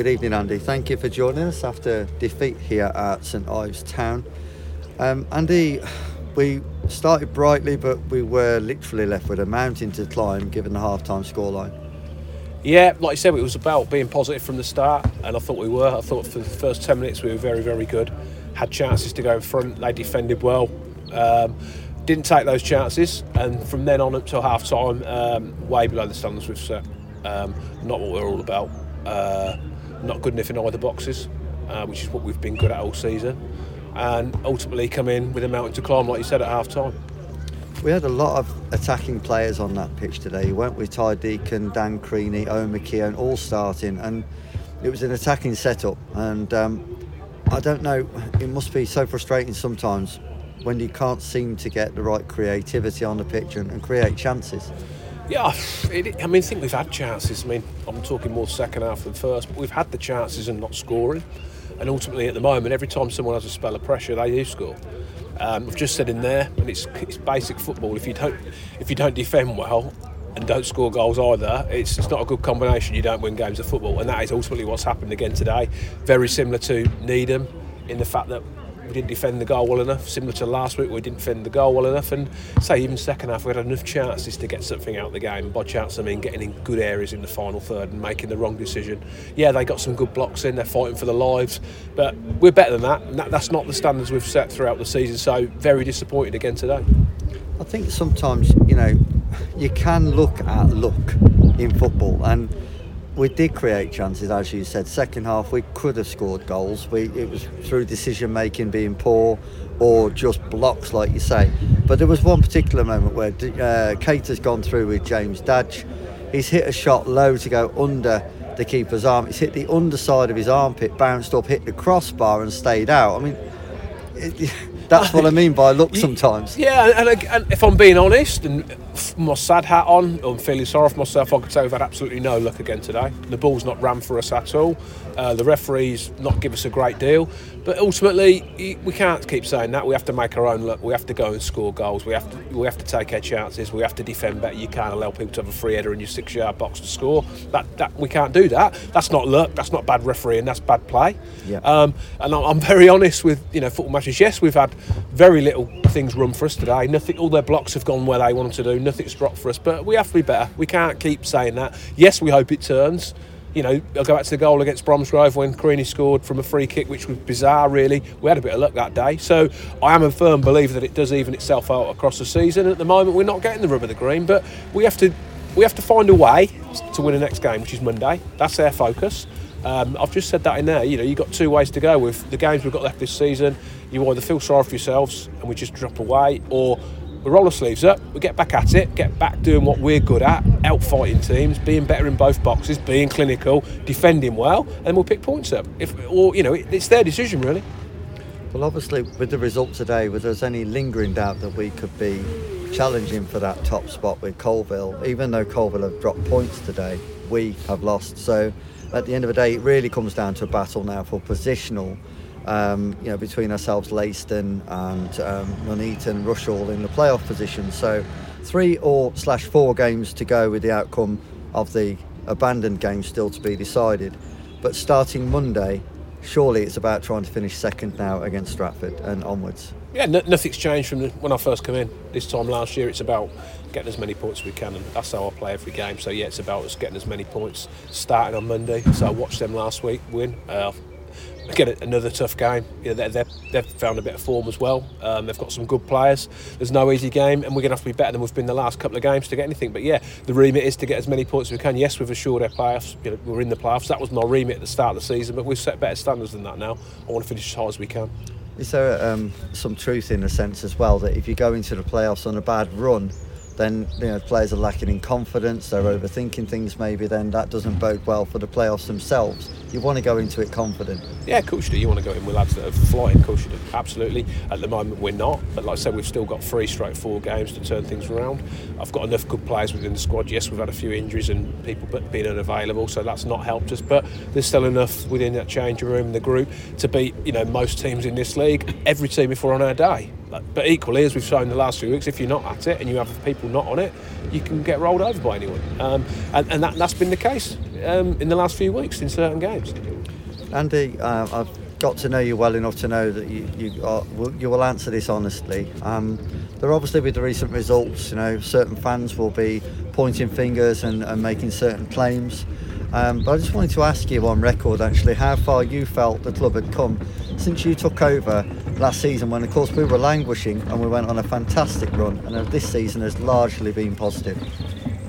Good evening, Andy. Thank you for joining us after defeat here at St Ives Town. Um, Andy, we started brightly, but we were literally left with a mountain to climb given the half-time scoreline. Yeah, like I said, it was about being positive from the start, and I thought we were. I thought for the first 10 minutes we were very, very good. Had chances to go in front, they defended well. Um, didn't take those chances, and from then on up till half time, um, way below the standards we've set. Um, not what we're all about. Uh, not good enough in either boxes, uh, which is what we've been good at all season. And ultimately come in with a mountain to climb, like you said at half time. We had a lot of attacking players on that pitch today. went with Ty Deacon, Dan Creaney, Owen McKeown, all starting, and it was an attacking setup. And um, I don't know, it must be so frustrating sometimes when you can't seem to get the right creativity on the pitch and, and create chances. Yeah, it, I mean, I think we've had chances. I mean, I'm talking more second half than first, but we've had the chances and not scoring. And ultimately, at the moment, every time someone has a spell of pressure, they do score. Um, I've just said in there, and it's, it's basic football. If you don't, if you don't defend well and don't score goals either, it's, it's not a good combination. You don't win games of football, and that is ultimately what's happened again today. Very similar to Needham in the fact that we didn't defend the goal well enough. Similar to last week, we didn't defend the goal well enough. And say even second half, we had enough chances to get something out of the game. By chance, I mean getting in good areas in the final third and making the wrong decision. Yeah, they got some good blocks in. They're fighting for their lives, but we're better than that. And that, that's not the standards we've set throughout the season. So very disappointed again today. I think sometimes you know you can look at luck in football and we did create chances, as you said. Second half, we could have scored goals. We it was through decision making being poor, or just blocks, like you say. But there was one particular moment where uh, Kate has gone through with James Dadge. He's hit a shot low to go under the keeper's arm. He's hit the underside of his armpit, bounced up, hit the crossbar, and stayed out. I mean. It, that's what I mean by luck sometimes. Yeah, and, and, if I'm being honest, and my sad hat on, I'm feeling sorry for myself. I could say we've had absolutely no luck again today. The ball's not ran for us at all. Uh, the referees not give us a great deal. But ultimately, we can't keep saying that. We have to make our own luck. We have to go and score goals. We have to we have to take our chances. We have to defend better. You can't allow people to have a free header in your six-yard box to score. That, that we can't do that. That's not luck. That's not bad refereeing. That's bad play. Yeah. Um, and I'm very honest with you know football matches. Yes, we've had very little things run for us today. Nothing. All their blocks have gone where they wanted to do. Nothing's dropped for us. But we have to be better. We can't keep saying that. Yes, we hope it turns you know, I'll go back to the goal against Bromsgrove when Creaney scored from a free kick, which was bizarre, really. We had a bit of luck that day. So I am a firm believer that it does even itself out across the season. At the moment, we're not getting the rub of the green, but we have to we have to find a way to win the next game, which is Monday. That's our focus. Um, I've just said that in there. You know, you've got two ways to go with the games we've got left this season. You either feel sorry for yourselves and we just drop away, or we roll our sleeves up, we get back at it, get back doing what we're good at, out fighting teams, being better in both boxes, being clinical, defending well, and we'll pick points up. If or you know, it's their decision really. Well, obviously, with the result today, was there any lingering doubt that we could be challenging for that top spot with Coalville? Even though Coalville have dropped points today, we have lost. So, at the end of the day, it really comes down to a battle now for positional um, you know, between ourselves, Leiston and um, Rushall in the playoff position. So three or slash four games to go with the outcome of the abandoned game still to be decided. But starting Monday, surely it's about trying to finish second now against Stratford and onwards. Yeah, no, nothing's changed from when I first came in. This time last year, it's about getting as many points as we can, and that's how I play every game. So yeah, it's about us getting as many points starting on Monday. So I watched them last week win. Uh, again another tough game. You know, they have found a bit of form as well. Um, they've got some good players. There's no easy game, and we're going to have to be better than we've been the last couple of games to get anything. But yeah, the remit is to get as many points as we can. Yes, we've assured our playoffs. You know, we're in the playoffs. That was my remit at the start of the season, but we've set better standards than that now. I want to finish as high as we can. Is there um, some truth in the sense as well that if you go into the playoffs on a bad run, then you know players are lacking in confidence. They're mm. overthinking things. Maybe then that doesn't mm. bode well for the playoffs themselves. You want to go into it confident. Yeah, of course you do. You want to go in with lads that are flying. Of course you do. Absolutely. At the moment we're not, but like I said, we've still got three straight four games to turn things around. I've got enough good players within the squad. Yes, we've had a few injuries and people being unavailable, so that's not helped us. But there's still enough within that changing room the group to beat you know most teams in this league. Every team if we're on our day But equally, as we've shown the last few weeks, if you're not at it and you have people not on it, you can get rolled over by anyone. Um, and and that, that's been the case um, in the last few weeks in certain games. Andy, uh, I've got to know you well enough to know that you you, are, will, you will answer this honestly. Um, there obviously with the recent results, you know, certain fans will be pointing fingers and, and making certain claims. Um, but I just wanted to ask you on record actually how far you felt the club had come since you took over last season when of course we were languishing and we went on a fantastic run and this season has largely been positive.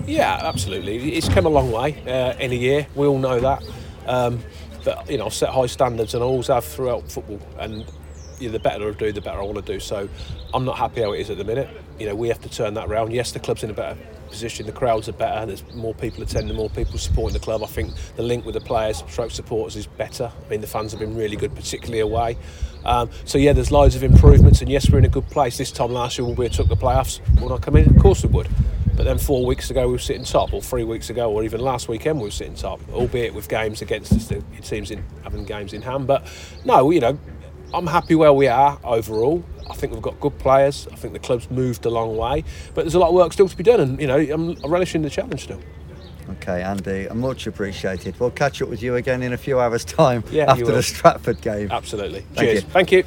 Yeah, absolutely. It's come a long way uh, in a year. We all know that. Um, but you know, I've set high standards and I always have throughout football. And the better I do, the better I want to do. So I'm not happy how it is at the minute. You know, we have to turn that around. Yes, the club's in a better position. The crowds are better. There's more people attending, more people supporting the club. I think the link with the players, stroke supporters, is better. I mean, the fans have been really good, particularly away. Um, so yeah, there's loads of improvements, and yes, we're in a good place. This time last year, when we took the playoffs, would I come in? Of course we would. But then four weeks ago we were sitting top, or three weeks ago, or even last weekend we were sitting top, albeit with games against us. It seems in having games in hand. But no, you know, I'm happy where we are overall. I think we've got good players. I think the club's moved a long way, but there's a lot of work still to be done, and you know I'm relishing the challenge still. Okay, Andy, uh, much appreciated. We'll catch up with you again in a few hours' time yeah, after the Stratford game. Absolutely. Thank Cheers. You. Thank you.